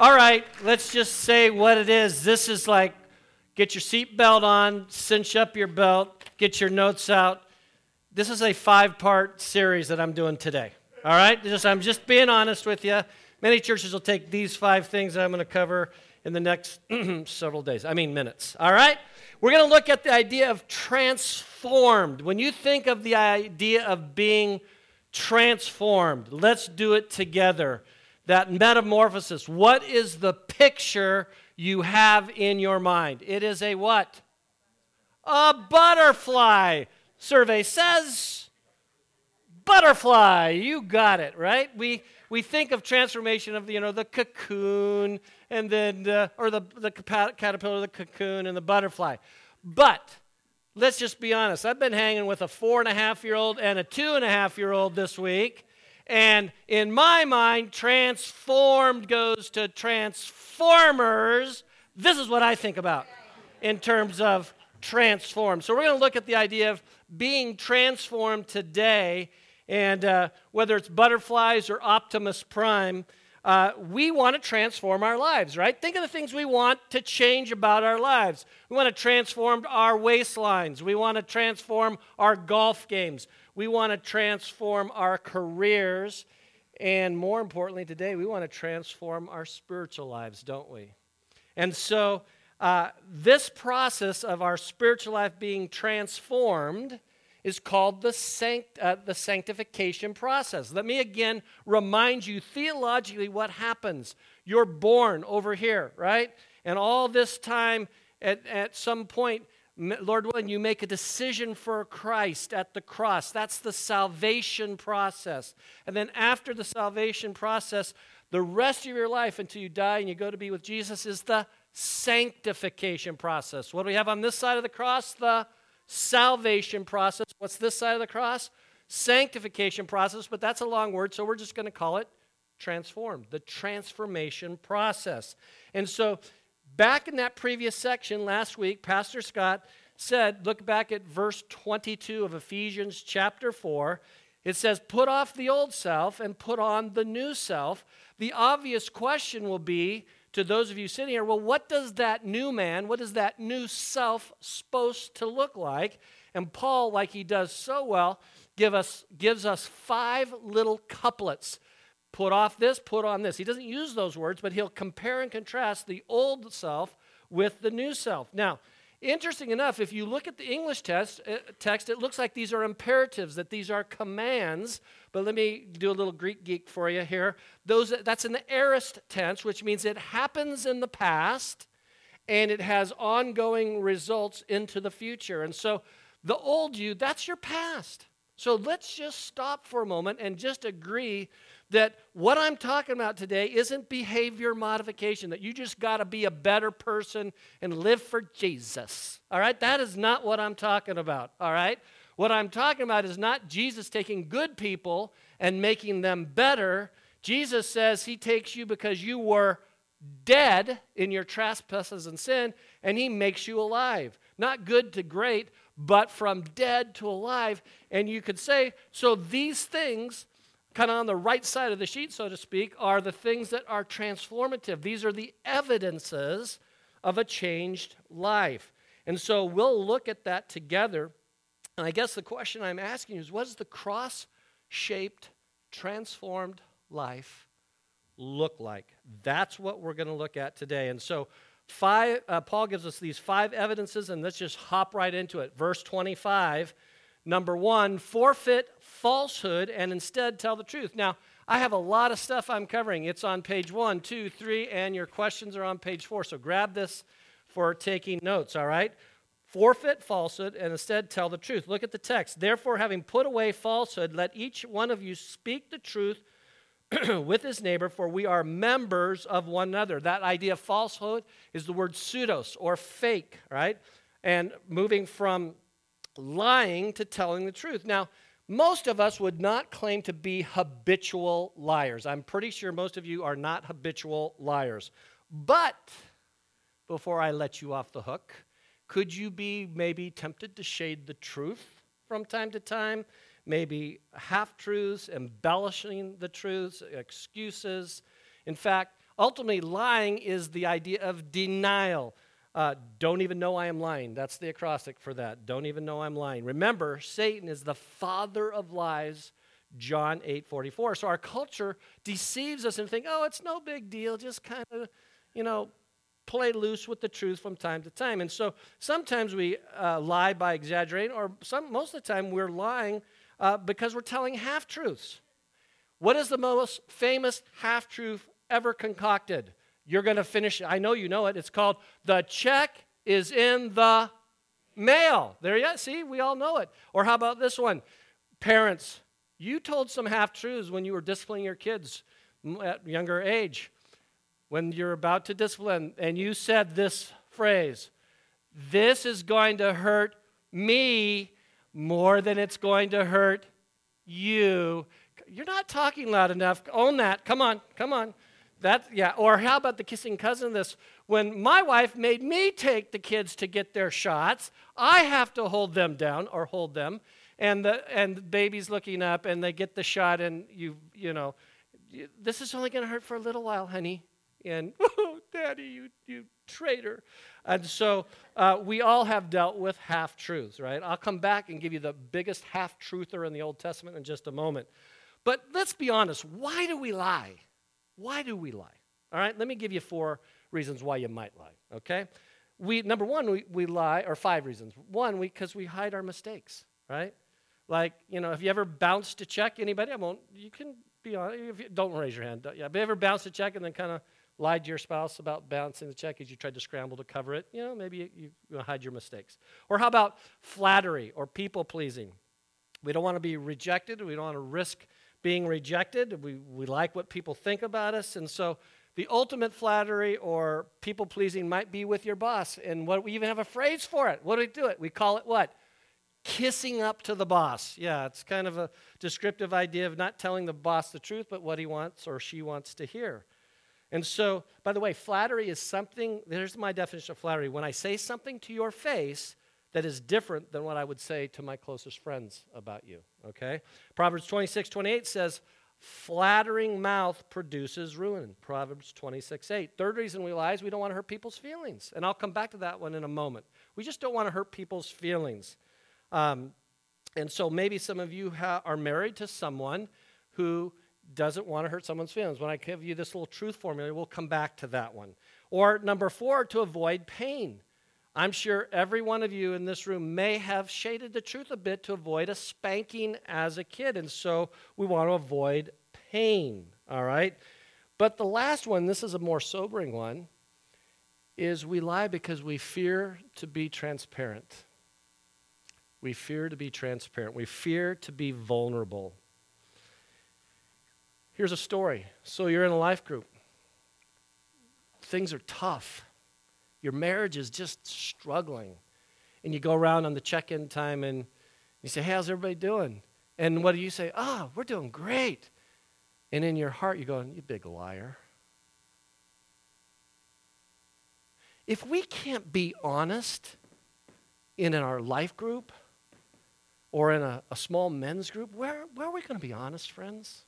All right, let's just say what it is. This is like get your seatbelt on, cinch up your belt, get your notes out. This is a five part series that I'm doing today. All right, just, I'm just being honest with you. Many churches will take these five things that I'm going to cover in the next several days. I mean, minutes. All right? We're going to look at the idea of transformed. When you think of the idea of being transformed, let's do it together that metamorphosis. What is the picture you have in your mind? It is a what? A butterfly. Survey says butterfly. You got it, right? We we think of transformation of you know the cocoon and then or the the caterpillar, the cocoon, and the butterfly. But let's just be honest. I've been hanging with a four and a half year old and a two and a half year old this week, and in my mind, transformed goes to transformers. This is what I think about in terms of transformed. So we're going to look at the idea of being transformed today, and uh, whether it's butterflies or Optimus Prime. Uh, we want to transform our lives, right? Think of the things we want to change about our lives. We want to transform our waistlines. We want to transform our golf games. We want to transform our careers. And more importantly, today, we want to transform our spiritual lives, don't we? And so, uh, this process of our spiritual life being transformed is called the, sanct- uh, the sanctification process. Let me again remind you theologically what happens. You're born over here, right? And all this time, at, at some point, Lord willing, you make a decision for Christ at the cross. That's the salvation process. And then after the salvation process, the rest of your life until you die and you go to be with Jesus is the sanctification process. What do we have on this side of the cross? The salvation process. What's this side of the cross? Sanctification process, but that's a long word, so we're just going to call it transformed, the transformation process. And so Back in that previous section last week, Pastor Scott said, look back at verse 22 of Ephesians chapter 4. It says, Put off the old self and put on the new self. The obvious question will be to those of you sitting here, well, what does that new man, what is that new self supposed to look like? And Paul, like he does so well, give us, gives us five little couplets put off this, put on this. He doesn't use those words, but he'll compare and contrast the old self with the new self. Now, interesting enough, if you look at the English text, uh, text, it looks like these are imperatives, that these are commands. But let me do a little Greek geek for you here. Those, that's in the aorist tense, which means it happens in the past and it has ongoing results into the future. And so the old you, that's your past. So let's just stop for a moment and just agree that what I'm talking about today isn't behavior modification, that you just got to be a better person and live for Jesus. All right? That is not what I'm talking about. All right? What I'm talking about is not Jesus taking good people and making them better. Jesus says he takes you because you were dead in your trespasses and sin, and he makes you alive. Not good to great, but from dead to alive. And you could say, so these things kind of on the right side of the sheet, so to speak, are the things that are transformative. These are the evidences of a changed life. And so we'll look at that together. And I guess the question I'm asking is what does the cross shaped, transformed life look like? That's what we're going to look at today. And so five, uh, Paul gives us these five evidences, and let's just hop right into it. Verse 25 Number one, forfeit falsehood and instead tell the truth. Now, I have a lot of stuff I'm covering. It's on page one, two, three, and your questions are on page four. So grab this for taking notes, all right? Forfeit falsehood and instead tell the truth. Look at the text. Therefore, having put away falsehood, let each one of you speak the truth with his neighbor, for we are members of one another. That idea of falsehood is the word pseudos or fake, right? And moving from lying to telling the truth. Now, most of us would not claim to be habitual liars. I'm pretty sure most of you are not habitual liars. But before I let you off the hook, could you be maybe tempted to shade the truth from time to time? Maybe half truths, embellishing the truths, excuses. In fact, ultimately, lying is the idea of denial. Uh, don't even know I am lying. That's the acrostic for that. Don't even know I'm lying. Remember, Satan is the father of lies. John 8 44. So our culture deceives us and think, oh, it's no big deal. Just kind of, you know, play loose with the truth from time to time. And so sometimes we uh, lie by exaggerating, or some, most of the time we're lying uh, because we're telling half truths. What is the most famous half truth ever concocted? You're going to finish, I know you know it. It's called The Check is in the Mail. There you see, we all know it. Or how about this one? Parents, you told some half truths when you were disciplining your kids at younger age. When you're about to discipline, and you said this phrase This is going to hurt me more than it's going to hurt you. You're not talking loud enough. Own that. Come on, come on. That yeah. Or how about the kissing cousin? This when my wife made me take the kids to get their shots, I have to hold them down or hold them, and the and the baby's looking up, and they get the shot, and you you know, this is only going to hurt for a little while, honey. And oh, daddy, you you traitor. And so uh, we all have dealt with half truths, right? I'll come back and give you the biggest half truther in the Old Testament in just a moment. But let's be honest why do we lie? Why do we lie? All right, let me give you four reasons why you might lie, okay? We, number one, we, we lie, or five reasons. One, because we, we hide our mistakes, right? Like, you know, have you ever bounced a check? Anybody? I won't, you can be honest. You, don't raise your hand. Yeah, have you ever bounced a check and then kind of lied to your spouse about bouncing the check as you tried to scramble to cover it? You know, maybe you, you hide your mistakes. Or how about flattery or people pleasing? We don't want to be rejected. We don't want to risk being rejected. We, we like what people think about us. And so the ultimate flattery or people pleasing might be with your boss. And what we even have a phrase for it. What do we do it? We call it what? Kissing up to the boss. Yeah, it's kind of a descriptive idea of not telling the boss the truth, but what he wants or she wants to hear. And so, by the way, flattery is something, there's my definition of flattery. When I say something to your face that is different than what I would say to my closest friends about you, okay? Proverbs 26, 28 says, flattering mouth produces ruin. Proverbs 26, 8. Third reason we lie is we don't want to hurt people's feelings. And I'll come back to that one in a moment. We just don't want to hurt people's feelings. Um, and so maybe some of you ha- are married to someone who doesn't want to hurt someone's feelings. When I give you this little truth formula, we'll come back to that one. Or number four, to avoid pain. I'm sure every one of you in this room may have shaded the truth a bit to avoid a spanking as a kid. And so we want to avoid pain, all right? But the last one, this is a more sobering one, is we lie because we fear to be transparent. We fear to be transparent. We fear to be vulnerable. Here's a story. So you're in a life group. Things are tough. Your marriage is just struggling. And you go around on the check in time and you say, Hey, how's everybody doing? And what do you say? Oh, we're doing great. And in your heart, you're going, You big liar. If we can't be honest in our life group or in a, a small men's group, where, where are we going to be honest, friends?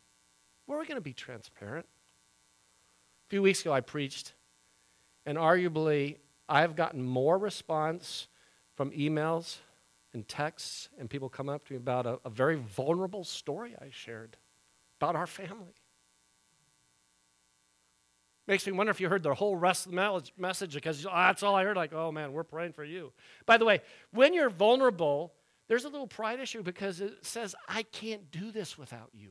Where are we going to be transparent? A few weeks ago, I preached, and arguably, I've gotten more response from emails and texts, and people come up to me about a, a very vulnerable story I shared about our family. Makes me wonder if you heard the whole rest of the message because oh, that's all I heard. Like, oh man, we're praying for you. By the way, when you're vulnerable, there's a little pride issue because it says, I can't do this without you.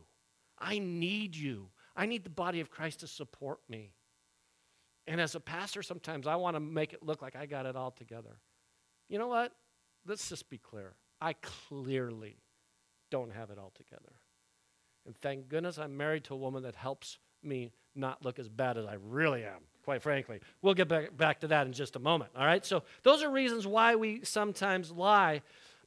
I need you. I need the body of Christ to support me. And as a pastor, sometimes I want to make it look like I got it all together. You know what? Let's just be clear. I clearly don't have it all together. And thank goodness I'm married to a woman that helps me not look as bad as I really am, quite frankly. We'll get back, back to that in just a moment, all right? So, those are reasons why we sometimes lie.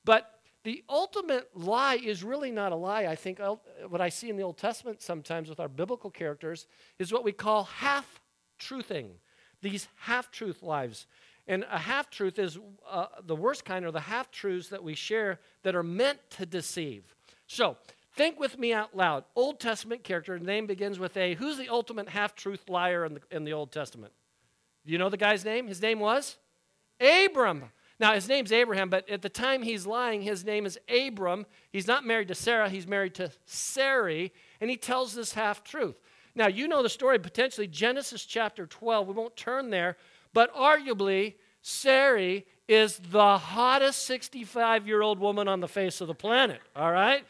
But the ultimate lie is really not a lie. I think what I see in the Old Testament sometimes with our biblical characters is what we call half truthing, these half truth lives. And a half truth is uh, the worst kind, are the half truths that we share that are meant to deceive. So Think with me out loud. Old Testament character, name begins with A. Who's the ultimate half truth liar in the, in the Old Testament? Do you know the guy's name? His name was? Abram. Now, his name's Abraham, but at the time he's lying, his name is Abram. He's not married to Sarah, he's married to Sarai, and he tells this half truth. Now, you know the story potentially, Genesis chapter 12. We won't turn there, but arguably, Sarai is the hottest 65 year old woman on the face of the planet, all right?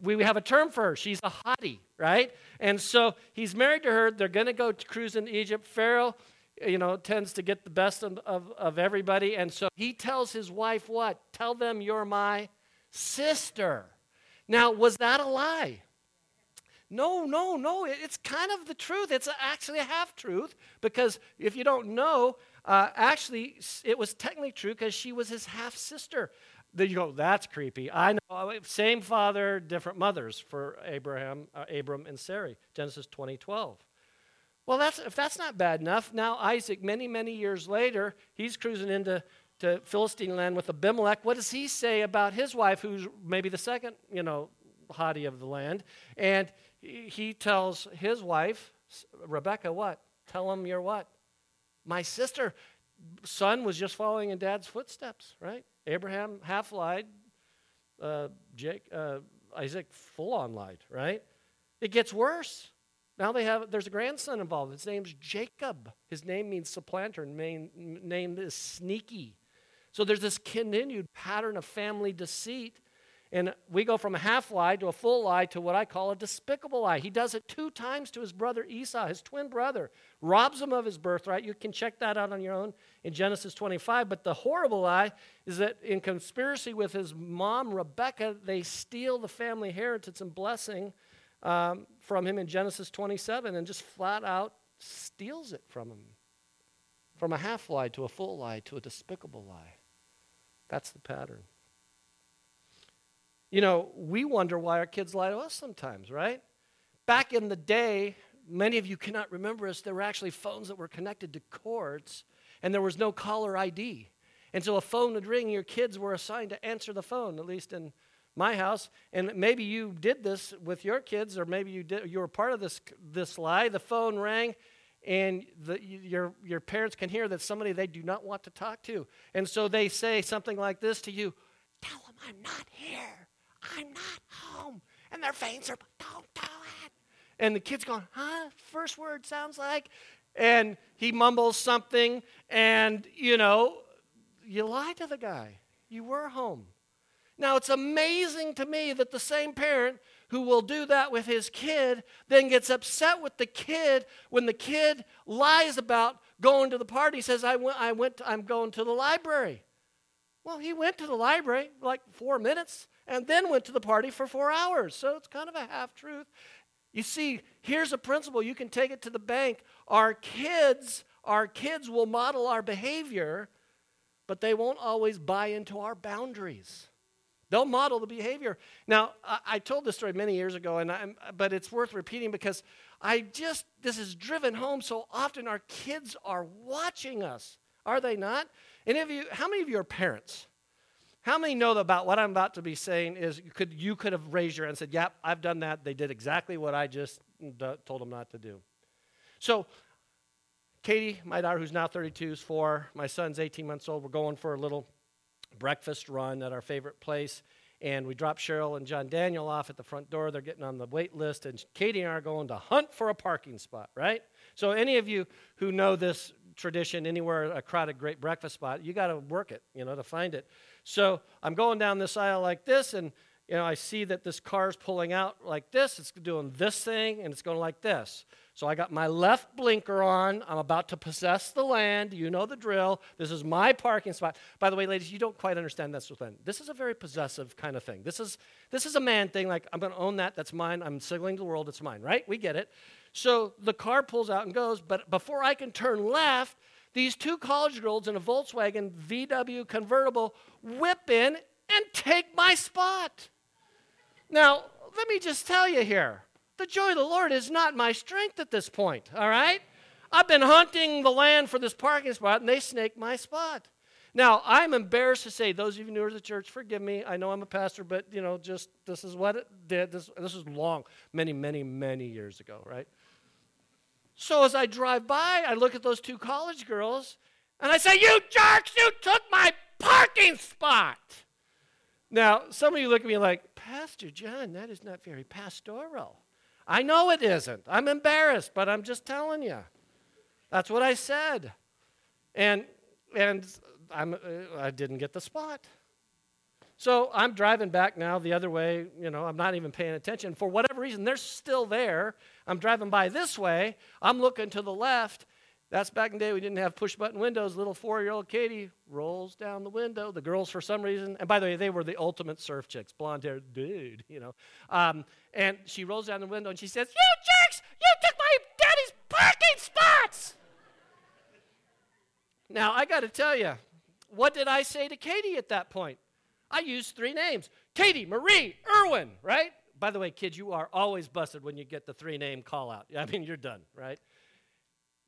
We have a term for her. She's a hottie, right? And so he's married to her. They're going to go cruise in Egypt. Pharaoh, you know, tends to get the best of, of, of everybody. And so he tells his wife what? Tell them you're my sister. Now, was that a lie? No, no, no. It's kind of the truth. It's actually a half truth because if you don't know, uh, actually, it was technically true because she was his half sister. Then you go, that's creepy. I know. Uh, same father, different mothers for Abraham, uh, Abram, and Sarai. Genesis 20, 12. Well, that's, if that's not bad enough, now Isaac, many, many years later, he's cruising into to Philistine land with Abimelech. What does he say about his wife, who's maybe the second, you know, hottie of the land? And he tells his wife, Rebecca, what? Tell him you're what? My sister. Son was just following in dad's footsteps, right? Abraham half lied, uh, Jake, uh, Isaac full on lied, right? It gets worse. Now they have there's a grandson involved. His name's Jacob. His name means supplanter, and main name is sneaky. So there's this continued pattern of family deceit and we go from a half lie to a full lie to what I call a despicable lie. He does it two times to his brother Esau, his twin brother, robs him of his birthright. You can check that out on your own in Genesis 25. But the horrible lie is that in conspiracy with his mom, Rebecca, they steal the family inheritance and blessing um, from him in Genesis 27 and just flat out steals it from him. From a half lie to a full lie to a despicable lie. That's the pattern. You know, we wonder why our kids lie to us sometimes, right? Back in the day, many of you cannot remember us, there were actually phones that were connected to cords, and there was no caller ID. And so a phone would ring, your kids were assigned to answer the phone, at least in my house. And maybe you did this with your kids, or maybe you, did, you were part of this, this lie. The phone rang, and the, your, your parents can hear that somebody they do not want to talk to. And so they say something like this to you Tell them I'm not here. I'm not home. And their veins are, don't do it. And the kid's going, huh? First word sounds like. And he mumbles something, and, you know, you lie to the guy. You were home. Now, it's amazing to me that the same parent who will do that with his kid then gets upset with the kid when the kid lies about going to the party. Says, I went, I went to, I'm going to the library. Well, he went to the library like four minutes and then went to the party for four hours. So it's kind of a half truth. You see, here's a principle. You can take it to the bank. Our kids, our kids will model our behavior, but they won't always buy into our boundaries. They'll model the behavior. Now, I, I told this story many years ago, and I'm, but it's worth repeating because I just, this is driven home so often. Our kids are watching us, are they not? Any of you, how many of you are parents? How many know about what I'm about to be saying is you could, you could have raised your hand and said, Yep, I've done that. They did exactly what I just told them not to do. So, Katie, my daughter, who's now 32, is four. My son's 18 months old. We're going for a little breakfast run at our favorite place. And we drop Cheryl and John Daniel off at the front door. They're getting on the wait list. And Katie and I are going to hunt for a parking spot, right? So, any of you who know this tradition anywhere, a crowded great breakfast spot, you got to work it, you know, to find it. So I'm going down this aisle like this, and you know, I see that this car is pulling out like this. It's doing this thing, and it's going like this. So I got my left blinker on. I'm about to possess the land. You know the drill. This is my parking spot. By the way, ladies, you don't quite understand this then. This is a very possessive kind of thing. This is this is a man thing. Like I'm going to own that. That's mine. I'm signaling to the world. It's mine. Right? We get it. So the car pulls out and goes. But before I can turn left, these two college girls in a Volkswagen VW convertible whip in and take my spot. Now, let me just tell you here the joy of the Lord is not my strength at this point, all right? I've been hunting the land for this parking spot and they snake my spot. Now, I'm embarrassed to say, those of you who to the church, forgive me. I know I'm a pastor, but you know, just this is what it did. This, this is long, many, many, many years ago, right? So as I drive by, I look at those two college girls and I say, You jerks, you took my parking spot. Now, some of you look at me like, Pastor John, that is not very pastoral. I know it isn't. I'm embarrassed, but I'm just telling you. That's what I said. And, and I'm, uh, I didn't get the spot. So I'm driving back now the other way. You know, I'm not even paying attention. For whatever reason, they're still there. I'm driving by this way. I'm looking to the left. That's back in the day we didn't have push button windows. Little four year old Katie rolls down the window. The girls, for some reason, and by the way, they were the ultimate surf chicks, blonde haired dude, you know. Um, and she rolls down the window and she says, You jerks, you took my daddy's parking spots. now, I got to tell you, what did I say to Katie at that point? I used three names Katie, Marie, Irwin, right? By the way, kids, you are always busted when you get the three name call out. I mean, you're done, right?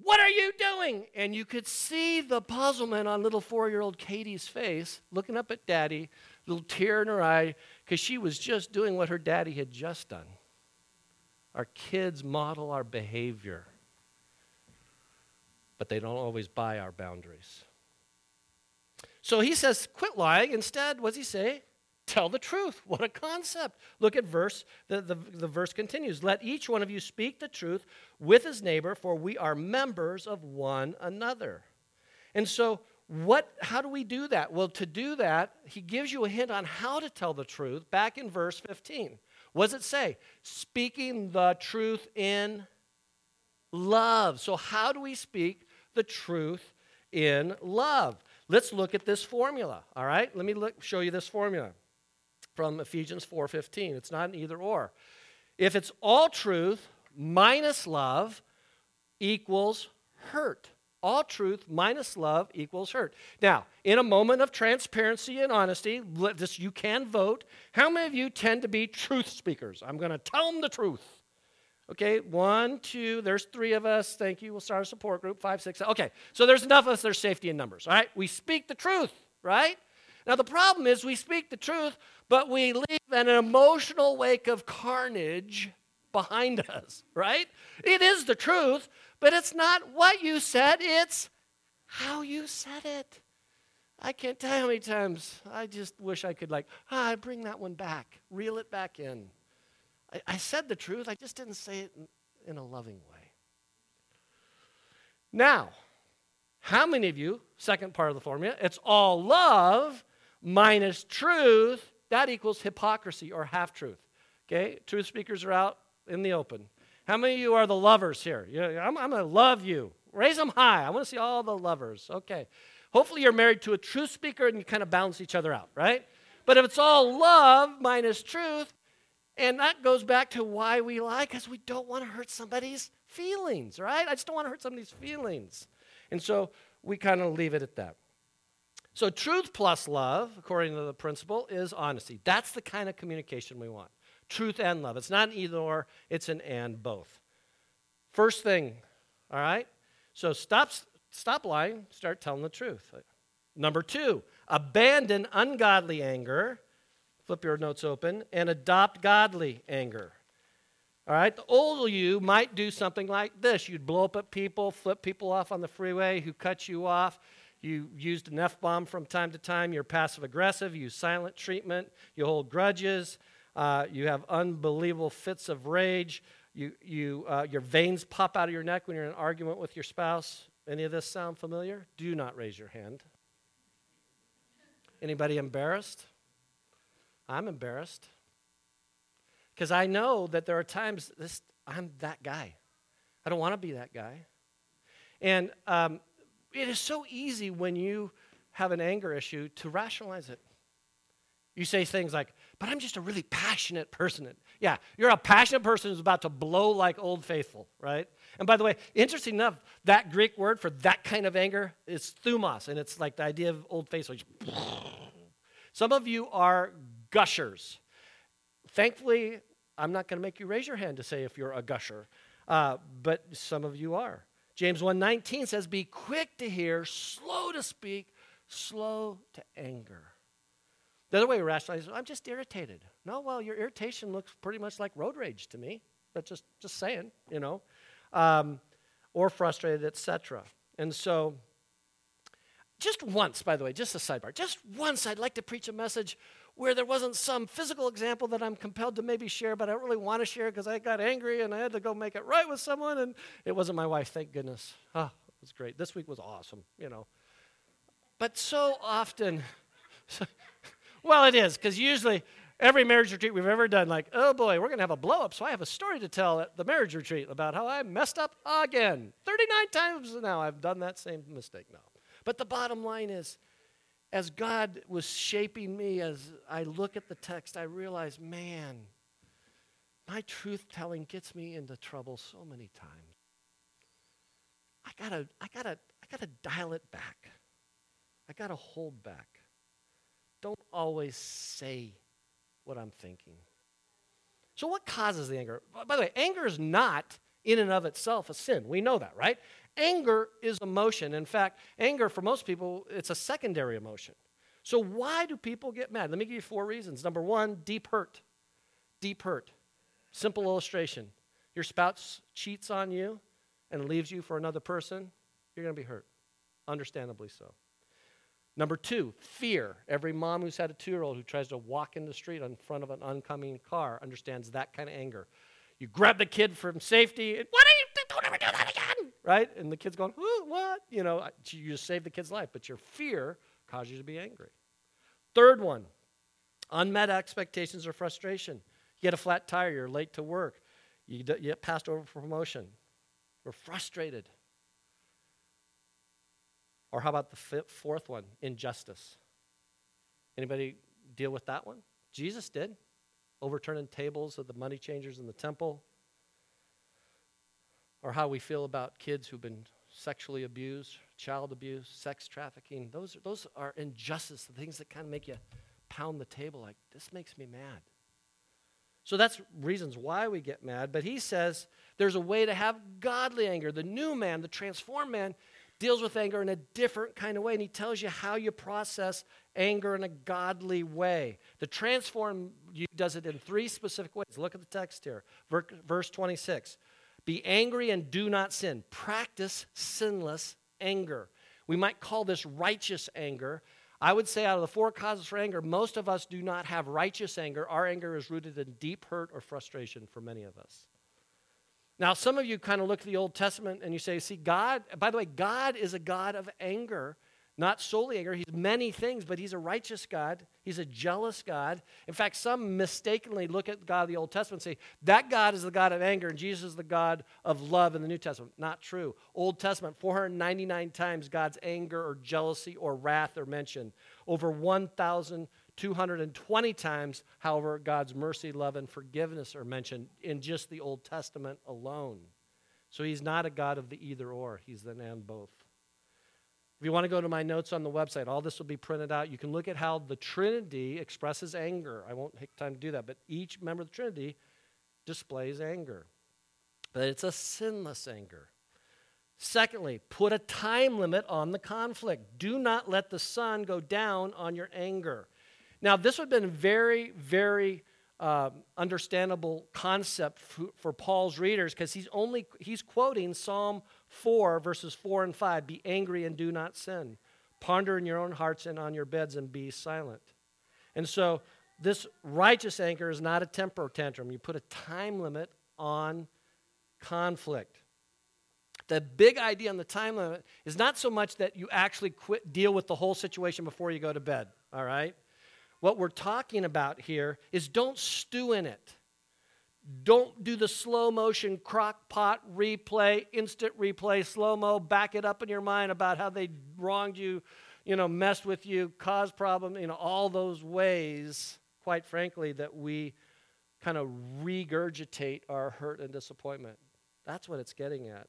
What are you doing? And you could see the puzzlement on little four year old Katie's face, looking up at daddy, little tear in her eye, because she was just doing what her daddy had just done. Our kids model our behavior, but they don't always buy our boundaries. So he says, quit lying. Instead, what does he say? Tell the truth. What a concept. Look at verse, the, the, the verse continues. Let each one of you speak the truth with his neighbor, for we are members of one another. And so, what, how do we do that? Well, to do that, he gives you a hint on how to tell the truth back in verse 15. What does it say? Speaking the truth in love. So, how do we speak the truth in love? Let's look at this formula, all right? Let me look, show you this formula from Ephesians 4:15. It's not an either or. If it's all truth minus love equals hurt. All truth minus love equals hurt. Now, in a moment of transparency and honesty, this, you can vote. How many of you tend to be truth speakers? I'm going to tell them the truth. Okay, one, two, there's three of us. Thank you. We'll start a support group. Five, six. Okay, so there's enough of us. There's safety in numbers. All right, we speak the truth, right? Now, the problem is we speak the truth, but we leave an emotional wake of carnage behind us, right? It is the truth, but it's not what you said, it's how you said it. I can't tell you how many times I just wish I could, like, ah, bring that one back, reel it back in. I, I said the truth, I just didn't say it in, in a loving way. Now, how many of you, second part of the formula, it's all love minus truth, that equals hypocrisy or half truth. Okay? Truth speakers are out in the open. How many of you are the lovers here? I'm, I'm going to love you. Raise them high. I want to see all the lovers. Okay. Hopefully, you're married to a truth speaker and you kind of balance each other out, right? But if it's all love minus truth, and that goes back to why we lie, because we don't want to hurt somebody's feelings, right? I just don't want to hurt somebody's feelings. And so we kind of leave it at that. So, truth plus love, according to the principle, is honesty. That's the kind of communication we want truth and love. It's not an either or, it's an and both. First thing, all right? So, stop, stop lying, start telling the truth. Number two, abandon ungodly anger. Flip your notes open and adopt godly anger. All right, the old you might do something like this. You'd blow up at people, flip people off on the freeway who cut you off. You used an F bomb from time to time. You're passive aggressive. You silent treatment. You hold grudges. Uh, you have unbelievable fits of rage. You, you, uh, your veins pop out of your neck when you're in an argument with your spouse. Any of this sound familiar? Do not raise your hand. Anybody embarrassed? I'm embarrassed. Because I know that there are times this, I'm that guy. I don't want to be that guy. And um, it is so easy when you have an anger issue to rationalize it. You say things like, but I'm just a really passionate person. Yeah, you're a passionate person who's about to blow like Old Faithful, right? And by the way, interesting enough, that Greek word for that kind of anger is thumos, and it's like the idea of Old Faithful. Some of you are gushers. Thankfully, I'm not going to make you raise your hand to say if you're a gusher, uh, but some of you are. James 1:19 says, "Be quick to hear, slow to speak, slow to anger. The other way we rationalize, I'm just irritated. No, well, your irritation looks pretty much like road rage to me. But just, just saying, you know, um, or frustrated, etc. And so, just once, by the way, just a sidebar, just once I'd like to preach a message where there wasn't some physical example that I'm compelled to maybe share, but I don't really want to share because I got angry and I had to go make it right with someone, and it wasn't my wife, thank goodness. Ah, it was great. This week was awesome, you know. But so often, well, it is, because usually every marriage retreat we've ever done, like, oh boy, we're going to have a blow up. So I have a story to tell at the marriage retreat about how I messed up again. 39 times now I've done that same mistake now. But the bottom line is, as God was shaping me, as I look at the text, I realize, man, my truth telling gets me into trouble so many times. I gotta, I gotta, I gotta dial it back. I gotta hold back. Don't always say what I'm thinking. So, what causes the anger? By the way, anger is not in and of itself a sin. We know that, right? Anger is emotion. In fact, anger for most people, it's a secondary emotion. So, why do people get mad? Let me give you four reasons. Number one, deep hurt. Deep hurt. Simple illustration your spouse cheats on you and leaves you for another person, you're going to be hurt. Understandably so. Number two, fear. Every mom who's had a two year old who tries to walk in the street in front of an oncoming car understands that kind of anger. You grab the kid from safety, and what are you, don't ever do that again, right? And the kid's going, what? You know, you just saved the kid's life, but your fear caused you to be angry. Third one, unmet expectations or frustration. You get a flat tire, you're late to work, you get passed over for promotion. We're frustrated. Or how about the fourth one, injustice? Anybody deal with that one? Jesus did, overturning tables of the money changers in the temple. Or how we feel about kids who've been sexually abused, child abuse, sex trafficking. Those are, those are injustice, the things that kind of make you pound the table like, this makes me mad. So that's reasons why we get mad. But he says there's a way to have godly anger. The new man, the transformed man, deals with anger in a different kind of way, and he tells you how you process anger in a godly way. The transformed you does it in three specific ways. Look at the text here, verse 26. Be angry and do not sin. Practice sinless anger. We might call this righteous anger. I would say, out of the four causes for anger, most of us do not have righteous anger. Our anger is rooted in deep hurt or frustration for many of us. Now, some of you kind of look at the Old Testament and you say, see, God, by the way, God is a God of anger, not solely anger. He's many things, but He's a righteous God. He's a jealous God. In fact, some mistakenly look at God of the Old Testament and say, that God is the God of anger and Jesus is the God of love in the New Testament. Not true. Old Testament, 499 times God's anger or jealousy or wrath are mentioned. Over 1,220 times, however, God's mercy, love, and forgiveness are mentioned in just the Old Testament alone. So he's not a God of the either or, he's the and both. If you want to go to my notes on the website, all this will be printed out. You can look at how the Trinity expresses anger. I won't take time to do that, but each member of the Trinity displays anger. But it's a sinless anger. Secondly, put a time limit on the conflict. Do not let the sun go down on your anger. Now, this would have been a very, very uh, understandable concept for, for Paul's readers because he's only he's quoting Psalm 4 verses 4 and 5 be angry and do not sin. Ponder in your own hearts and on your beds and be silent. And so this righteous anger is not a temper tantrum. You put a time limit on conflict. The big idea on the time limit is not so much that you actually quit deal with the whole situation before you go to bed all right? What we're talking about here is don't stew in it. Don't do the slow motion crock pot replay, instant replay, slow mo, back it up in your mind about how they wronged you, you know, messed with you, caused problems, you know, all those ways, quite frankly, that we kind of regurgitate our hurt and disappointment. That's what it's getting at.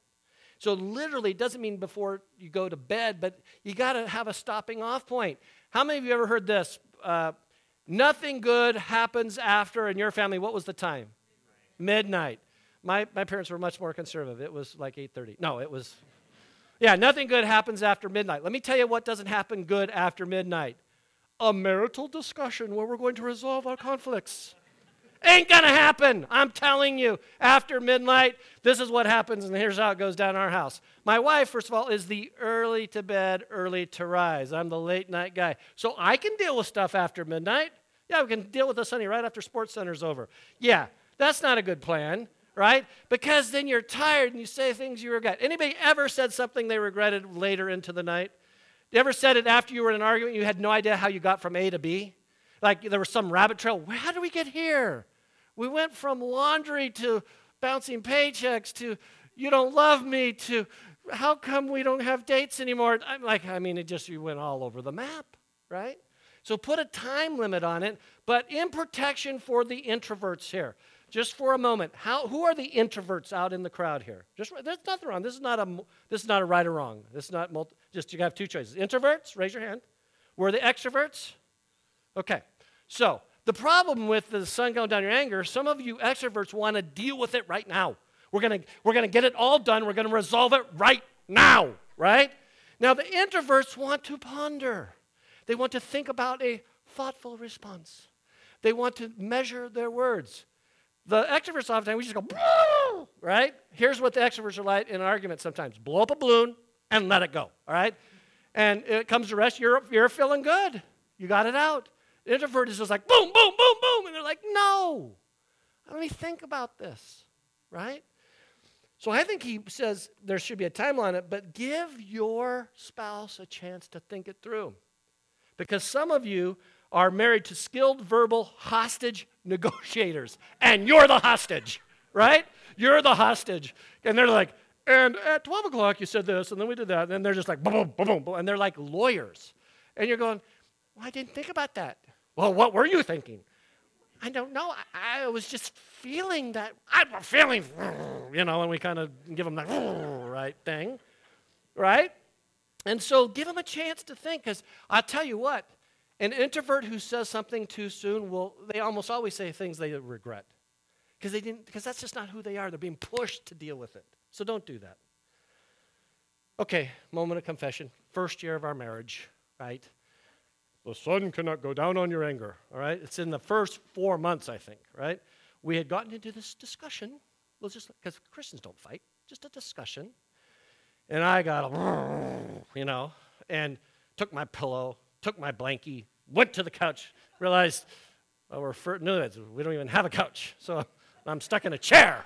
So, literally, it doesn't mean before you go to bed, but you got to have a stopping off point. How many of you ever heard this? uh, nothing good happens after in your family. What was the time? Midnight. My, my parents were much more conservative. It was like 8.30. No, it was, Yeah, nothing good happens after midnight. Let me tell you what doesn't happen good after midnight a marital discussion where we're going to resolve our conflicts. Ain't gonna happen. I'm telling you. After midnight, this is what happens, and here's how it goes down in our house. My wife, first of all, is the early to bed, early to rise. I'm the late night guy. So I can deal with stuff after midnight. Yeah, we can deal with this, honey, right after Sports Center's over. Yeah, that's not a good plan right? Because then you're tired and you say things you regret. Anybody ever said something they regretted later into the night? You ever said it after you were in an argument you had no idea how you got from A to B? Like there was some rabbit trail. How did we get here? We went from laundry to bouncing paychecks to you don't love me to how come we don't have dates anymore? I'm like, I mean, it just you went all over the map, right? So put a time limit on it, but in protection for the introverts here just for a moment, how, who are the introverts out in the crowd here? Just there's nothing wrong. This is not a this is not a right or wrong. This is not multi, just you have two choices. Introverts, raise your hand. Were the extroverts? Okay. So the problem with the sun going down your anger, some of you extroverts want to deal with it right now. We're gonna we're gonna get it all done. We're gonna resolve it right now, right? Now the introverts want to ponder. They want to think about a thoughtful response. They want to measure their words. The extroverts oftentimes, we just go, right? Here's what the extroverts are like in an argument sometimes blow up a balloon and let it go, all right? And it comes to rest, you're, you're feeling good. You got it out. The introvert is just like boom, boom, boom, boom. And they're like, no, let me think about this, right? So I think he says there should be a timeline it, but give your spouse a chance to think it through. Because some of you are married to skilled verbal hostage negotiators, and you're the hostage, right? You're the hostage. And they're like, and at 12 o'clock you said this, and then we did that, and they're just like, boom, boom, boom, boom, and they're like lawyers. And you're going, well, I didn't think about that. Well, what were you thinking? I don't know. I, I was just feeling that. I'm feeling, you know, and we kind of give them that right thing, right? And so give them a chance to think, because I'll tell you what, an introvert who says something too soon will, they almost always say things they regret. Because they didn't, because that's just not who they are. They're being pushed to deal with it. So don't do that. Okay, moment of confession. First year of our marriage, right? The sun cannot go down on your anger, all right? It's in the first four months, I think, right? We had gotten into this discussion. Well, just because Christians don't fight, just a discussion. And I got, a, you know, and took my pillow, took my blankie, went to the couch, realized well, we're for, no, we don't even have a couch. So I'm stuck in a chair.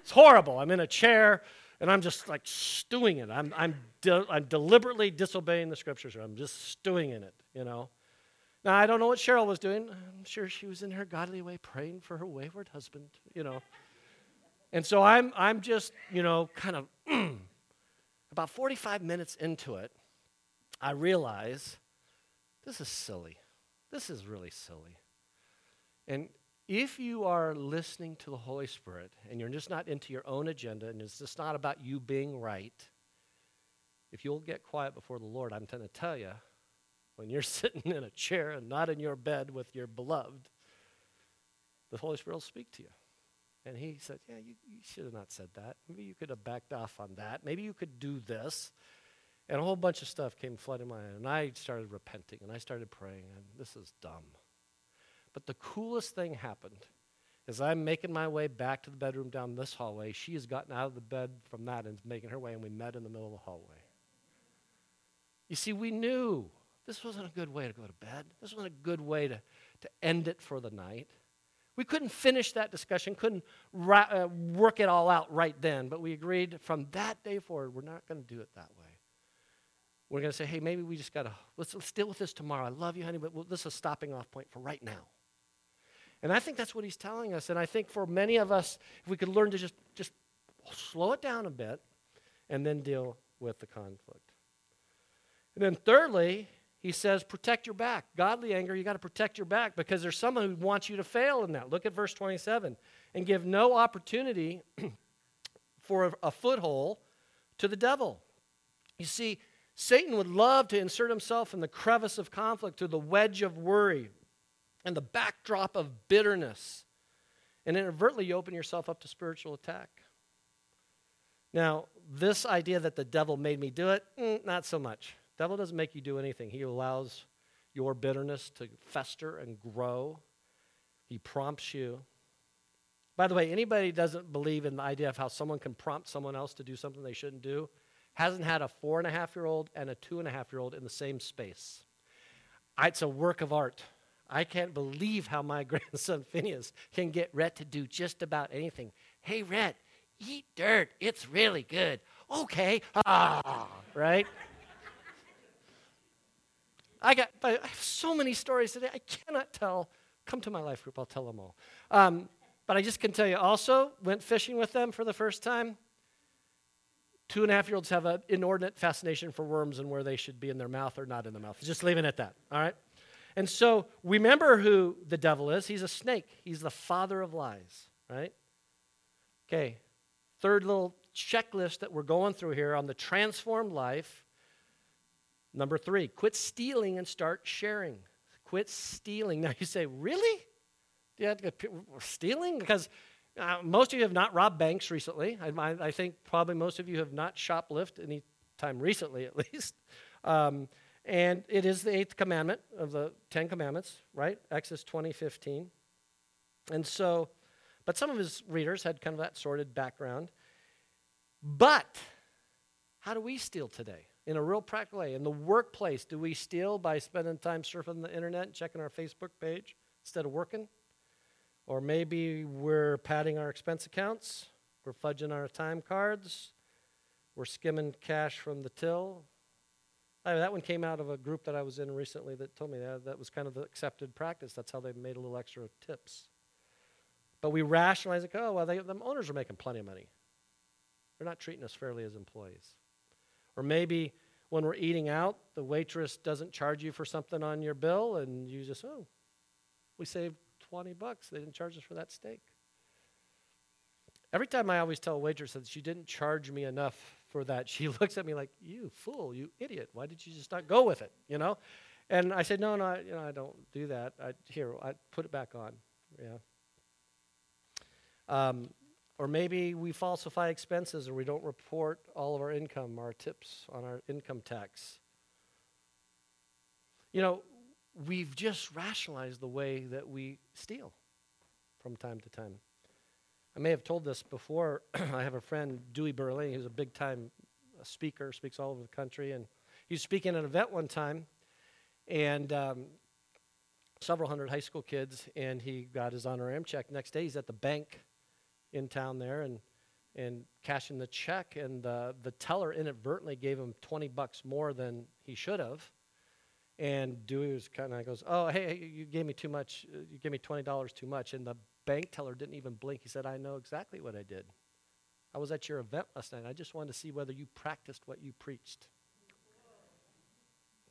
It's horrible. I'm in a chair and I'm just like stewing in it. I'm, I'm, de- I'm deliberately disobeying the scriptures. I'm just stewing in it, you know. Now, I don't know what Cheryl was doing. I'm sure she was in her godly way praying for her wayward husband, you know. And so I'm, I'm just, you know, kind of about 45 minutes into it, I realize this is silly. This is really silly. And if you are listening to the Holy Spirit and you're just not into your own agenda and it's just not about you being right, if you'll get quiet before the Lord, I'm going to tell you, when you're sitting in a chair and not in your bed with your beloved, the Holy Spirit will speak to you. And he said, Yeah, you, you should have not said that. Maybe you could have backed off on that. Maybe you could do this. And a whole bunch of stuff came flooding my mind. And I started repenting and I started praying, and this is dumb. But the coolest thing happened as I'm making my way back to the bedroom down this hallway. She has gotten out of the bed from that and is making her way, and we met in the middle of the hallway. You see, we knew this wasn't a good way to go to bed. This wasn't a good way to, to end it for the night. We couldn't finish that discussion, couldn't ra- uh, work it all out right then, but we agreed from that day forward, we're not going to do it that way. We're going to say, hey, maybe we just got to, let's, let's deal with this tomorrow. I love you, honey, but this is a stopping off point for right now. And I think that's what he's telling us. And I think for many of us, if we could learn to just, just slow it down a bit and then deal with the conflict. And then thirdly, he says, protect your back. Godly anger, you got to protect your back because there's someone who wants you to fail in that. Look at verse 27. And give no opportunity for a, a foothold to the devil. You see, Satan would love to insert himself in the crevice of conflict through the wedge of worry and the backdrop of bitterness. And inadvertently, you open yourself up to spiritual attack. Now, this idea that the devil made me do it, mm, not so much. Devil doesn't make you do anything. He allows your bitterness to fester and grow. He prompts you. By the way, anybody doesn't believe in the idea of how someone can prompt someone else to do something they shouldn't do hasn't had a four and a half year old and a two and a half year old in the same space. It's a work of art. I can't believe how my grandson Phineas can get Rhett to do just about anything. Hey, Rhett, eat dirt. It's really good. Okay. Ah, right? I got I have so many stories today. I cannot tell. Come to my life group, I'll tell them all. Um, but I just can tell you also, went fishing with them for the first time. Two and a half year olds have an inordinate fascination for worms and where they should be in their mouth or not in their mouth. Just leaving it at that, all right? And so remember who the devil is. He's a snake, he's the father of lies, right? Okay, third little checklist that we're going through here on the transformed life. Number three, quit stealing and start sharing. Quit stealing. Now you say, really? Yeah, stealing? Because uh, most of you have not robbed banks recently. I, I, think probably most of you have not shoplifted any time recently, at least. Um, and it is the eighth commandment of the Ten Commandments, right? Exodus 20, 15. And so, but some of his readers had kind of that sorted background. But how do we steal today? In a real practical way. In the workplace, do we steal by spending time surfing the internet and checking our Facebook page instead of working? Or maybe we're padding our expense accounts, we're fudging our time cards, we're skimming cash from the till. I that one came out of a group that I was in recently that told me that that was kind of the accepted practice. That's how they made a little extra tips. But we rationalize it. Oh, well, they, the owners are making plenty of money. They're not treating us fairly as employees. Or maybe when we're eating out, the waitress doesn't charge you for something on your bill, and you just, oh, we saved 20 bucks. They didn't charge us for that steak. Every time I always tell a waitress that she didn't charge me enough for that, she looks at me like, "You fool, you idiot! Why did you just not go with it?" You know, and I said, "No, no, I, you know, I don't do that. I, here, I put it back on." Yeah. Um, or maybe we falsify expenses or we don't report all of our income, our tips on our income tax. You know, we've just rationalized the way that we steal from time to time. I may have told this before. I have a friend, Dewey Burley, who's a big time speaker, speaks all over the country. And he was speaking at an event one time, and um, several hundred high school kids, and he got his honorarium check. Next day, he's at the bank in town there and, and cashing the check, and the, the teller inadvertently gave him 20 bucks more than he should have. And Dewey was kind of goes, "Oh, hey, you gave me too much. Uh, you gave me twenty dollars too much." And the bank teller didn't even blink. He said, "I know exactly what I did. I was at your event last night. I just wanted to see whether you practiced what you preached."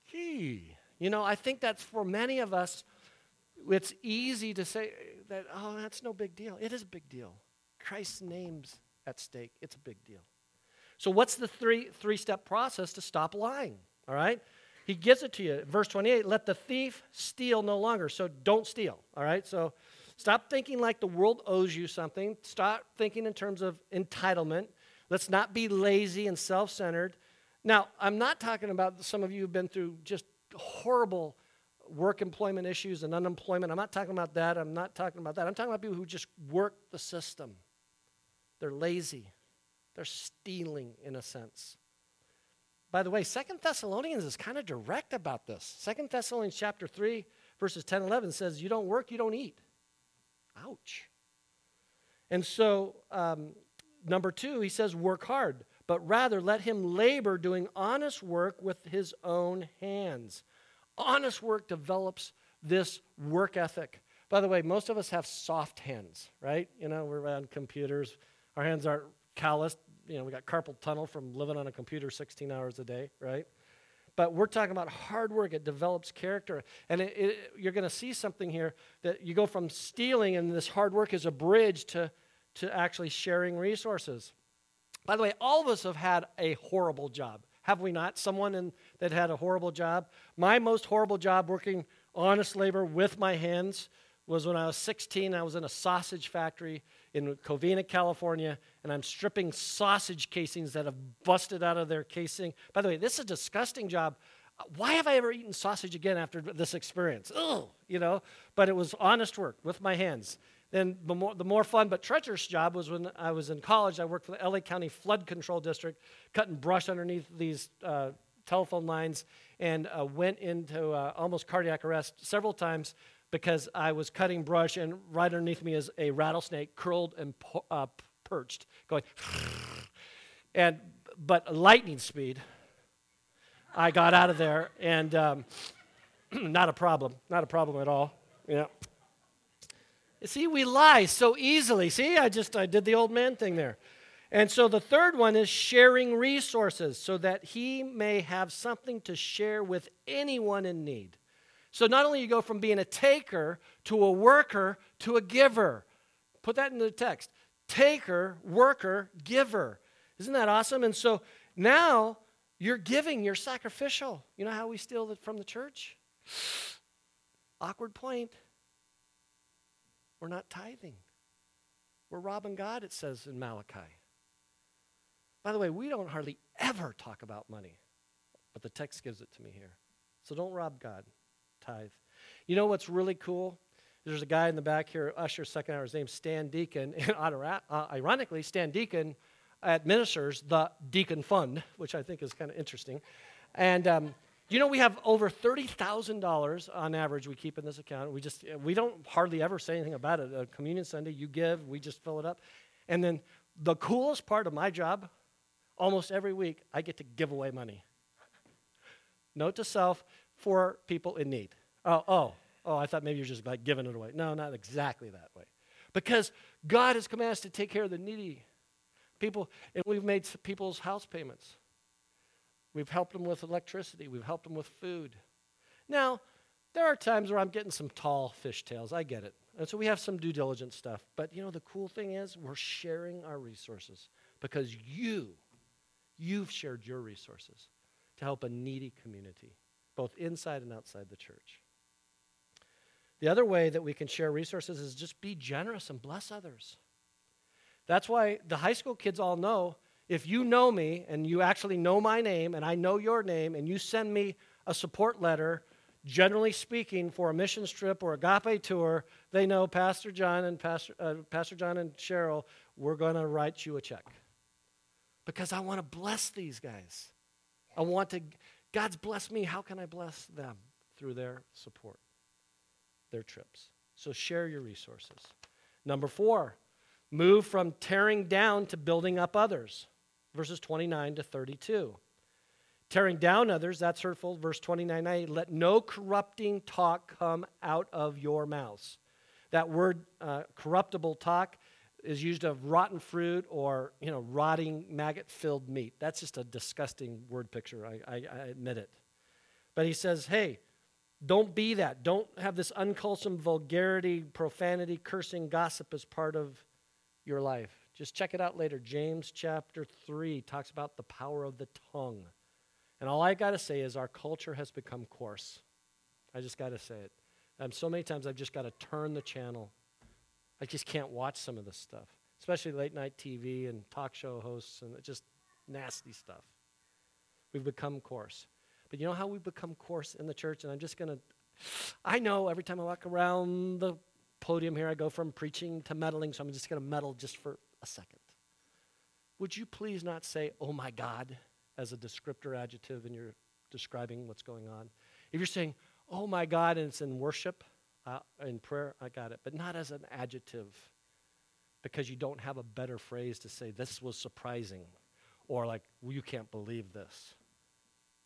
Gee, you know, I think that's for many of us. It's easy to say that, "Oh, that's no big deal." It is a big deal. Christ's name's at stake. It's a big deal. So, what's the three three step process to stop lying? All right. He gives it to you. Verse 28 let the thief steal no longer. So don't steal, all right? So stop thinking like the world owes you something. Stop thinking in terms of entitlement. Let's not be lazy and self centered. Now, I'm not talking about some of you who've been through just horrible work employment issues and unemployment. I'm not talking about that. I'm not talking about that. I'm talking about people who just work the system. They're lazy, they're stealing in a sense. By the way, Second Thessalonians is kind of direct about this. Second Thessalonians chapter 3, verses 10 and 11 says, You don't work, you don't eat. Ouch. And so, um, number two, he says, Work hard, but rather let him labor doing honest work with his own hands. Honest work develops this work ethic. By the way, most of us have soft hands, right? You know, we're on computers. Our hands aren't calloused you know, we got carpal tunnel from living on a computer 16 hours a day, right? But we're talking about hard work. It develops character. And it, it, you're going to see something here that you go from stealing, and this hard work is a bridge to, to actually sharing resources. By the way, all of us have had a horrible job. Have we not? Someone in, that had a horrible job? My most horrible job working honest labor with my hands was when I was 16. I was in a sausage factory in Covina, California, and I'm stripping sausage casings that have busted out of their casing. By the way, this is a disgusting job. Why have I ever eaten sausage again after this experience? Ugh, you know, but it was honest work with my hands. Then the more, the more fun but treacherous job was when I was in college. I worked for the LA County Flood Control District, cutting brush underneath these uh, telephone lines, and uh, went into uh, almost cardiac arrest several times because I was cutting brush, and right underneath me is a rattlesnake curled and uh, perched, going, and but lightning speed. I got out of there, and um, not a problem, not a problem at all. Yeah. See, we lie so easily. See, I just I did the old man thing there. And so the third one is sharing resources so that he may have something to share with anyone in need. So not only you go from being a taker to a worker to a giver. Put that in the text. Taker, worker, giver. Isn't that awesome? And so now you're giving, you're sacrificial. You know how we steal from the church? Awkward point. We're not tithing. We're robbing God, it says in Malachi. By the way, we don't hardly ever talk about money, but the text gives it to me here. So don't rob God. Tithe. You know what's really cool? There's a guy in the back here, Usher, second hour. His name's Stan Deacon. And uh, ironically, Stan Deacon administers the Deacon Fund, which I think is kind of interesting. And um, you know we have over $30,000 on average we keep in this account? We just we don't hardly ever say anything about it. A communion Sunday, you give, we just fill it up. And then the coolest part of my job, almost every week, I get to give away money. Note to self for people in need. Oh, oh, oh, I thought maybe you're just like giving it away. No, not exactly that way. Because God has commanded us to take care of the needy people, and we've made people's house payments. We've helped them with electricity. We've helped them with food. Now, there are times where I'm getting some tall fishtails. I get it. And so we have some due diligence stuff. But you know, the cool thing is we're sharing our resources because you, you've shared your resources to help a needy community, both inside and outside the church. The other way that we can share resources is just be generous and bless others. That's why the high school kids all know if you know me and you actually know my name and I know your name and you send me a support letter, generally speaking, for a missions trip or agape tour, they know Pastor John and Pastor, uh, Pastor John and Cheryl, we're going to write you a check. Because I want to bless these guys. I want to, God's blessed me. How can I bless them? Through their support, their trips. So share your resources. Number four, move from tearing down to building up others verses 29 to 32. Tearing down others, that's hurtful. Verse 29a, let no corrupting talk come out of your mouths. That word, uh, corruptible talk, is used of rotten fruit or you know rotting maggot-filled meat. That's just a disgusting word picture. I, I, I admit it. But he says, hey, don't be that. Don't have this unwholesome vulgarity, profanity, cursing, gossip as part of your life. Just check it out later. James chapter 3 talks about the power of the tongue. And all I got to say is our culture has become coarse. I just got to say it. Um, so many times I've just got to turn the channel. I just can't watch some of this stuff, especially late night TV and talk show hosts and just nasty stuff. We've become coarse. But you know how we've become coarse in the church? And I'm just going to, I know every time I walk around the podium here, I go from preaching to meddling, so I'm just going to meddle just for a second. Would you please not say, oh my God, as a descriptor adjective and you're describing what's going on? If you're saying, oh my God, and it's in worship, uh, in prayer, I got it, but not as an adjective because you don't have a better phrase to say, this was surprising, or like, well, you can't believe this.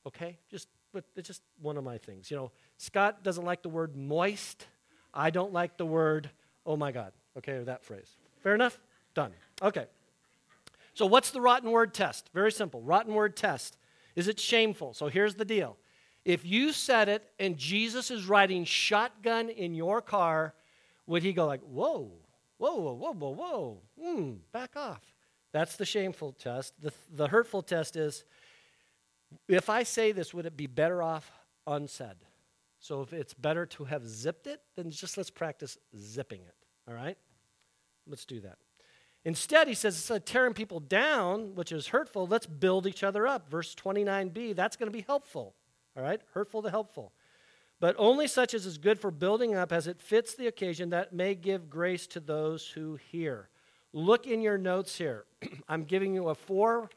Okay? Just, but it's just one of my things. You know, Scott doesn't like the word moist. I don't like the word, oh my God. Okay, or that phrase. Fair enough? Done. Okay. So, what's the rotten word test? Very simple. Rotten word test. Is it shameful? So, here's the deal. If you said it and Jesus is riding shotgun in your car, would he go like, whoa, whoa, whoa, whoa, whoa, whoa, hmm, back off? That's the shameful test. The, the hurtful test is, if I say this, would it be better off unsaid? So if it's better to have zipped it, then just let's practice zipping it, all right? Let's do that. Instead, he says, instead of tearing people down, which is hurtful, let's build each other up. Verse 29b, that's going to be helpful. All right? Hurtful to helpful. But only such as is good for building up as it fits the occasion that may give grace to those who hear. Look in your notes here. I'm giving you a four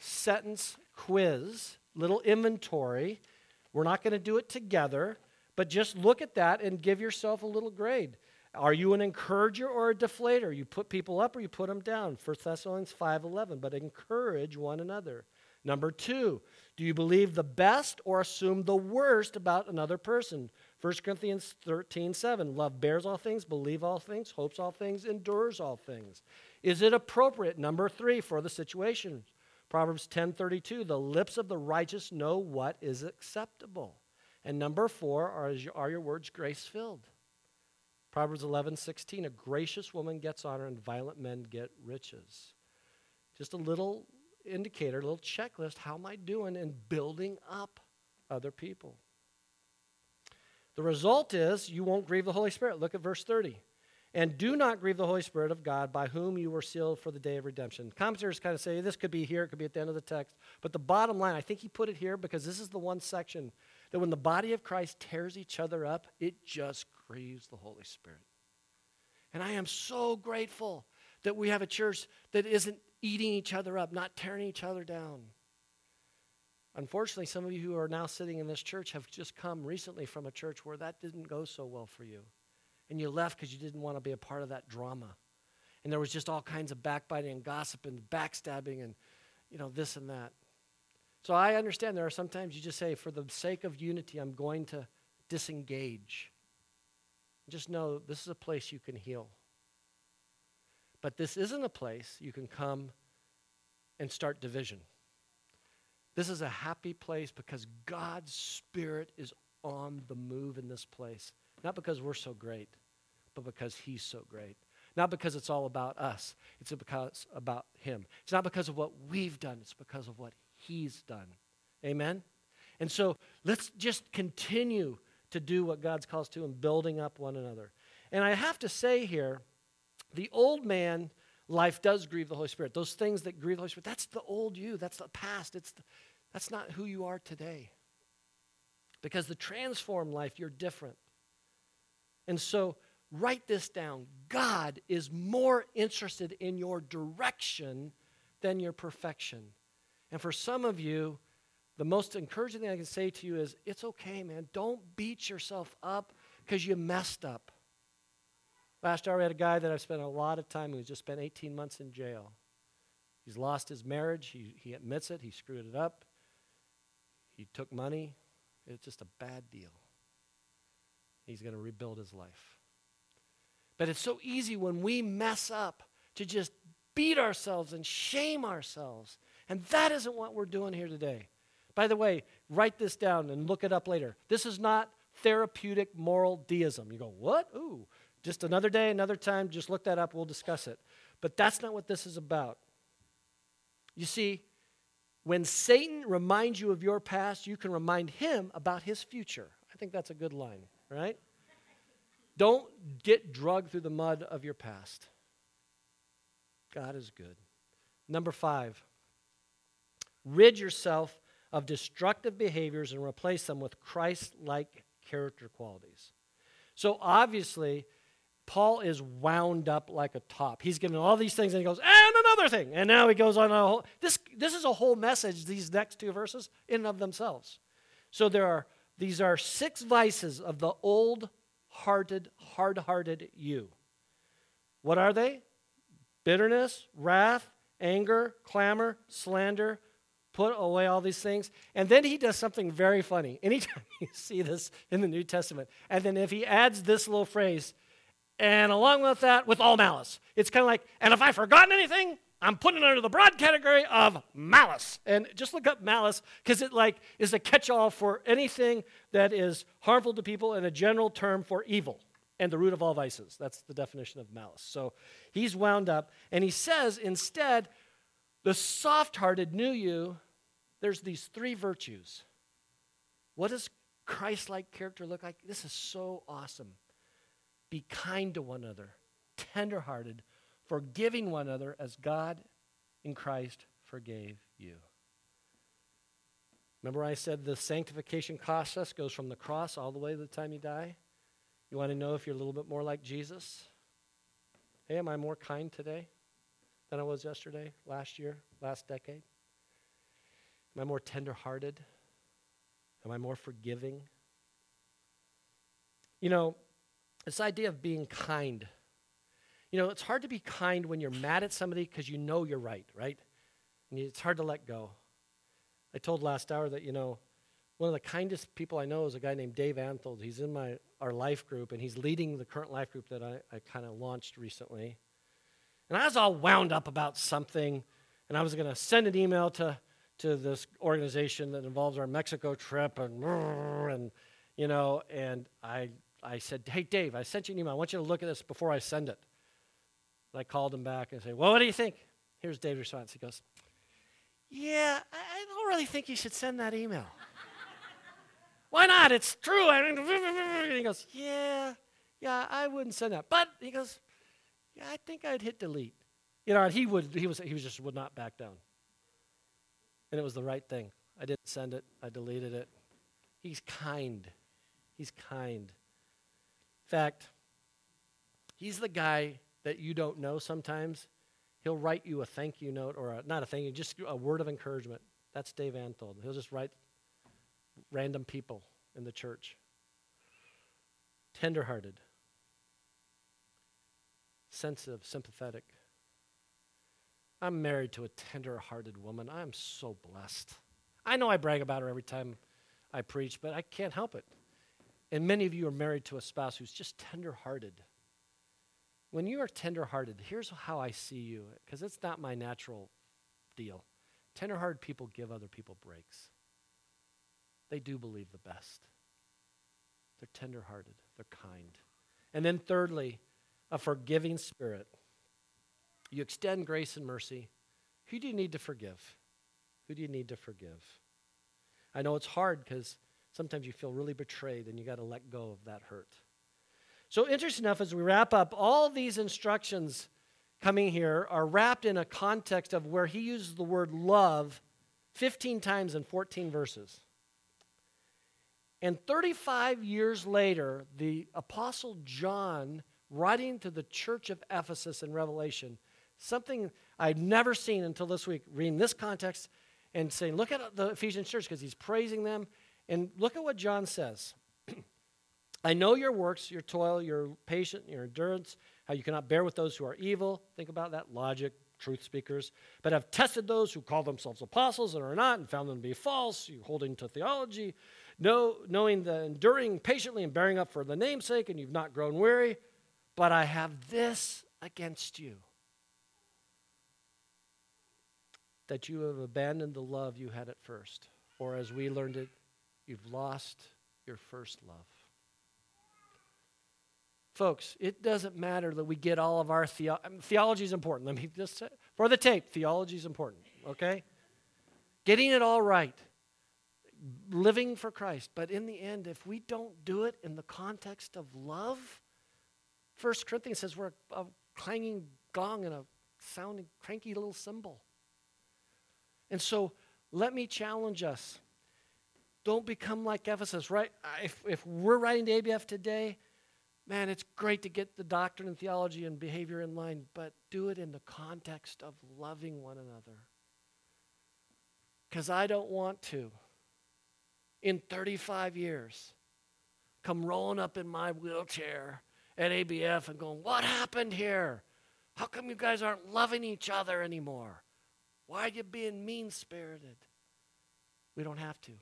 sentence quiz, little inventory. We're not going to do it together, but just look at that and give yourself a little grade. Are you an encourager or a deflator? You put people up or you put them down. 1 Thessalonians 5:11, but encourage one another. Number 2, do you believe the best or assume the worst about another person? 1 Corinthians 13, 7. Love bears all things, believe all things, hopes all things, endures all things. Is it appropriate? Number three, for the situation. Proverbs 10, 32. The lips of the righteous know what is acceptable. And number four, are, are your words grace filled? Proverbs 11, 16. A gracious woman gets honor, and violent men get riches. Just a little indicator, a little checklist. How am I doing in building up other people? The result is you won't grieve the Holy Spirit. Look at verse 30. And do not grieve the Holy Spirit of God, by whom you were sealed for the day of redemption. Commentators kind of say this could be here, it could be at the end of the text. But the bottom line, I think he put it here because this is the one section that when the body of Christ tears each other up, it just grieves the Holy Spirit. And I am so grateful that we have a church that isn't eating each other up, not tearing each other down. Unfortunately, some of you who are now sitting in this church have just come recently from a church where that didn't go so well for you. And you left because you didn't want to be a part of that drama. And there was just all kinds of backbiting and gossip and backstabbing and, you know, this and that. So I understand there are sometimes you just say, for the sake of unity, I'm going to disengage. Just know this is a place you can heal. But this isn't a place you can come and start division. This is a happy place because God's Spirit is on the move in this place. Not because we're so great, but because He's so great. Not because it's all about us, it's because about Him. It's not because of what we've done, it's because of what He's done. Amen? And so let's just continue to do what God's called us to and building up one another. And I have to say here, the old man life does grieve the Holy Spirit. Those things that grieve the Holy Spirit, that's the old you. That's the past. It's the, that's not who you are today. Because the transformed life, you're different. And so write this down. God is more interested in your direction than your perfection. And for some of you, the most encouraging thing I can say to you is it's okay, man. Don't beat yourself up because you messed up. Last year, we had a guy that I've spent a lot of time who's just spent 18 months in jail. He's lost his marriage. He, he admits it. He screwed it up. He took money. It's just a bad deal. He's going to rebuild his life. But it's so easy when we mess up to just beat ourselves and shame ourselves. And that isn't what we're doing here today. By the way, write this down and look it up later. This is not therapeutic moral deism. You go, what? Ooh, just another day, another time, just look that up, we'll discuss it. But that's not what this is about. You see, when Satan reminds you of your past, you can remind him about his future. I think that's a good line, right? Don't get drugged through the mud of your past. God is good. Number five, rid yourself of destructive behaviors and replace them with Christ like character qualities. So obviously, Paul is wound up like a top. He's given all these things and he goes, and another thing. And now he goes on a whole. This, this is a whole message, these next two verses, in and of themselves. So there are, these are six vices of the old hearted, hard hearted you. What are they? Bitterness, wrath, anger, clamor, slander, put away all these things. And then he does something very funny. Anytime you see this in the New Testament, and then if he adds this little phrase, and along with that, with all malice. It's kind of like, and if I've forgotten anything, I'm putting it under the broad category of malice. And just look up malice because it like is a catch-all for anything that is harmful to people and a general term for evil and the root of all vices. That's the definition of malice. So he's wound up and he says instead, the soft-hearted new you. There's these three virtues. What does Christ-like character look like? This is so awesome. Be kind to one another, tenderhearted, forgiving one another as God in Christ forgave you. Remember, I said the sanctification process goes from the cross all the way to the time you die? You want to know if you're a little bit more like Jesus? Hey, am I more kind today than I was yesterday, last year, last decade? Am I more tenderhearted? Am I more forgiving? You know, this idea of being kind. You know, it's hard to be kind when you're mad at somebody because you know you're right, right? And it's hard to let go. I told last hour that, you know, one of the kindest people I know is a guy named Dave Anthold. He's in my our life group, and he's leading the current life group that I, I kind of launched recently. And I was all wound up about something, and I was going to send an email to, to this organization that involves our Mexico trip, and, and you know, and I, I said, hey, Dave, I sent you an email. I want you to look at this before I send it. And I called him back and said, well, what do you think? Here's Dave's response. He goes, yeah, I don't really think you should send that email. Why not? It's true. And he goes, Yeah, yeah, I wouldn't send that. But he goes, Yeah, I think I'd hit delete. You know, he would he was he was just would not back down. And it was the right thing. I didn't send it, I deleted it. He's kind. He's kind. Fact, he's the guy that you don't know sometimes. He'll write you a thank you note or a, not a thank you, just a word of encouragement. That's Dave Anthold. He'll just write random people in the church. Tenderhearted, sensitive, sympathetic. I'm married to a tender-hearted woman. I'm so blessed. I know I brag about her every time I preach, but I can't help it. And many of you are married to a spouse who's just tender-hearted. When you are tender-hearted, here's how I see you, because it's not my natural deal. Tender-hearted people give other people breaks they do believe the best. They're tenderhearted, they're kind. And then, thirdly, a forgiving spirit. You extend grace and mercy. Who do you need to forgive? Who do you need to forgive? I know it's hard because sometimes you feel really betrayed and you got to let go of that hurt. So, interesting enough, as we wrap up, all these instructions coming here are wrapped in a context of where he uses the word love 15 times in 14 verses. And 35 years later, the Apostle John, writing to the church of Ephesus in Revelation, something I'd never seen until this week, reading this context and saying, look at the Ephesian church because he's praising them. And look at what John says. I know your works, your toil, your patience, your endurance, how you cannot bear with those who are evil. Think about that logic, truth speakers. But have tested those who call themselves apostles and are not, and found them to be false, you holding to theology know, knowing the enduring patiently and bearing up for the namesake, and you've not grown weary. But I have this against you that you have abandoned the love you had at first. Or as we learned it, you've lost your first love. Folks, it doesn't matter that we get all of our theo- theology is important. Let me just say, for the tape, theology is important, okay? Getting it all right living for Christ. But in the end, if we don't do it in the context of love, First Corinthians says we're a, a clanging gong and a sounding cranky little cymbal. And so let me challenge us. Don't become like Ephesus, right? If, if we're writing to ABF today, man, it's great to get the doctrine and theology and behavior in line, but do it in the context of loving one another. Because I don't want to in 35 years come rolling up in my wheelchair at ABF and going, What happened here? How come you guys aren't loving each other anymore? Why are you being mean spirited? We don't have to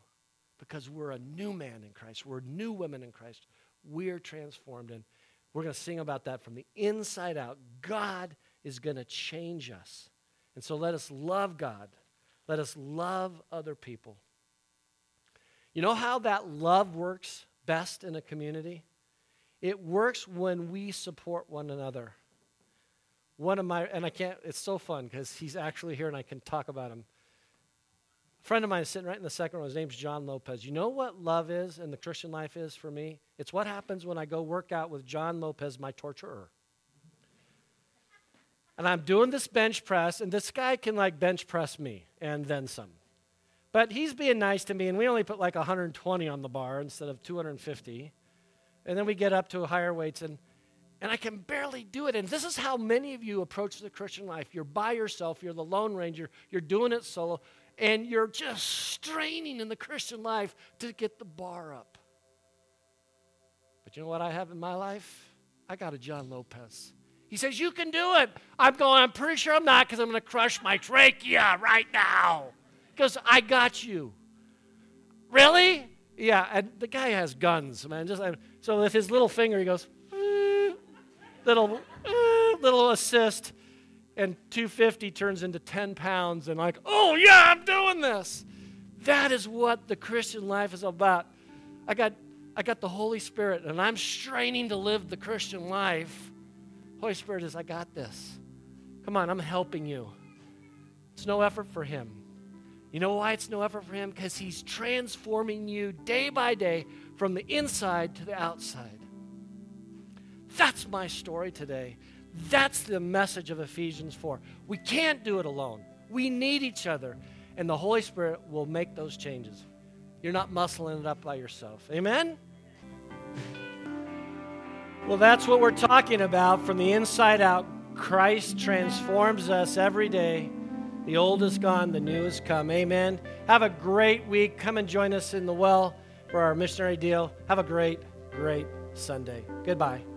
because we're a new man in Christ. We're new women in Christ. We're transformed. And we're going to sing about that from the inside out. God is going to change us. And so let us love God. Let us love other people. You know how that love works best in a community? It works when we support one another. One of my, and I can't, it's so fun because he's actually here and I can talk about him. Friend of mine is sitting right in the second row. His name's John Lopez. You know what love is and the Christian life is for me? It's what happens when I go work out with John Lopez, my torturer. And I'm doing this bench press, and this guy can like bench press me and then some. But he's being nice to me, and we only put like 120 on the bar instead of 250. And then we get up to higher weights, and, and I can barely do it. And this is how many of you approach the Christian life. You're by yourself, you're the Lone Ranger, you're doing it solo, and you're just straining in the Christian life to get the bar up. But you know what I have in my life? I got a John Lopez. He says, You can do it. I'm going, I'm pretty sure I'm not because I'm going to crush my trachea right now. Because I got you. Really? Yeah, and the guy has guns, man. Just so with his little finger, he goes, little, little assist, and 250 turns into 10 pounds, and like, oh yeah, I'm doing this. That is what the Christian life is about. I got, I got the Holy Spirit, and I'm straining to live the Christian life Holy Spirit is, I got this. Come on, I'm helping you. It's no effort for Him. You know why it's no effort for Him? Because He's transforming you day by day from the inside to the outside. That's my story today. That's the message of Ephesians 4. We can't do it alone. We need each other, and the Holy Spirit will make those changes. You're not muscling it up by yourself. Amen? Well, that's what we're talking about from the inside out. Christ transforms us every day. The old is gone, the new has come. Amen. Have a great week. Come and join us in the well for our missionary deal. Have a great, great Sunday. Goodbye.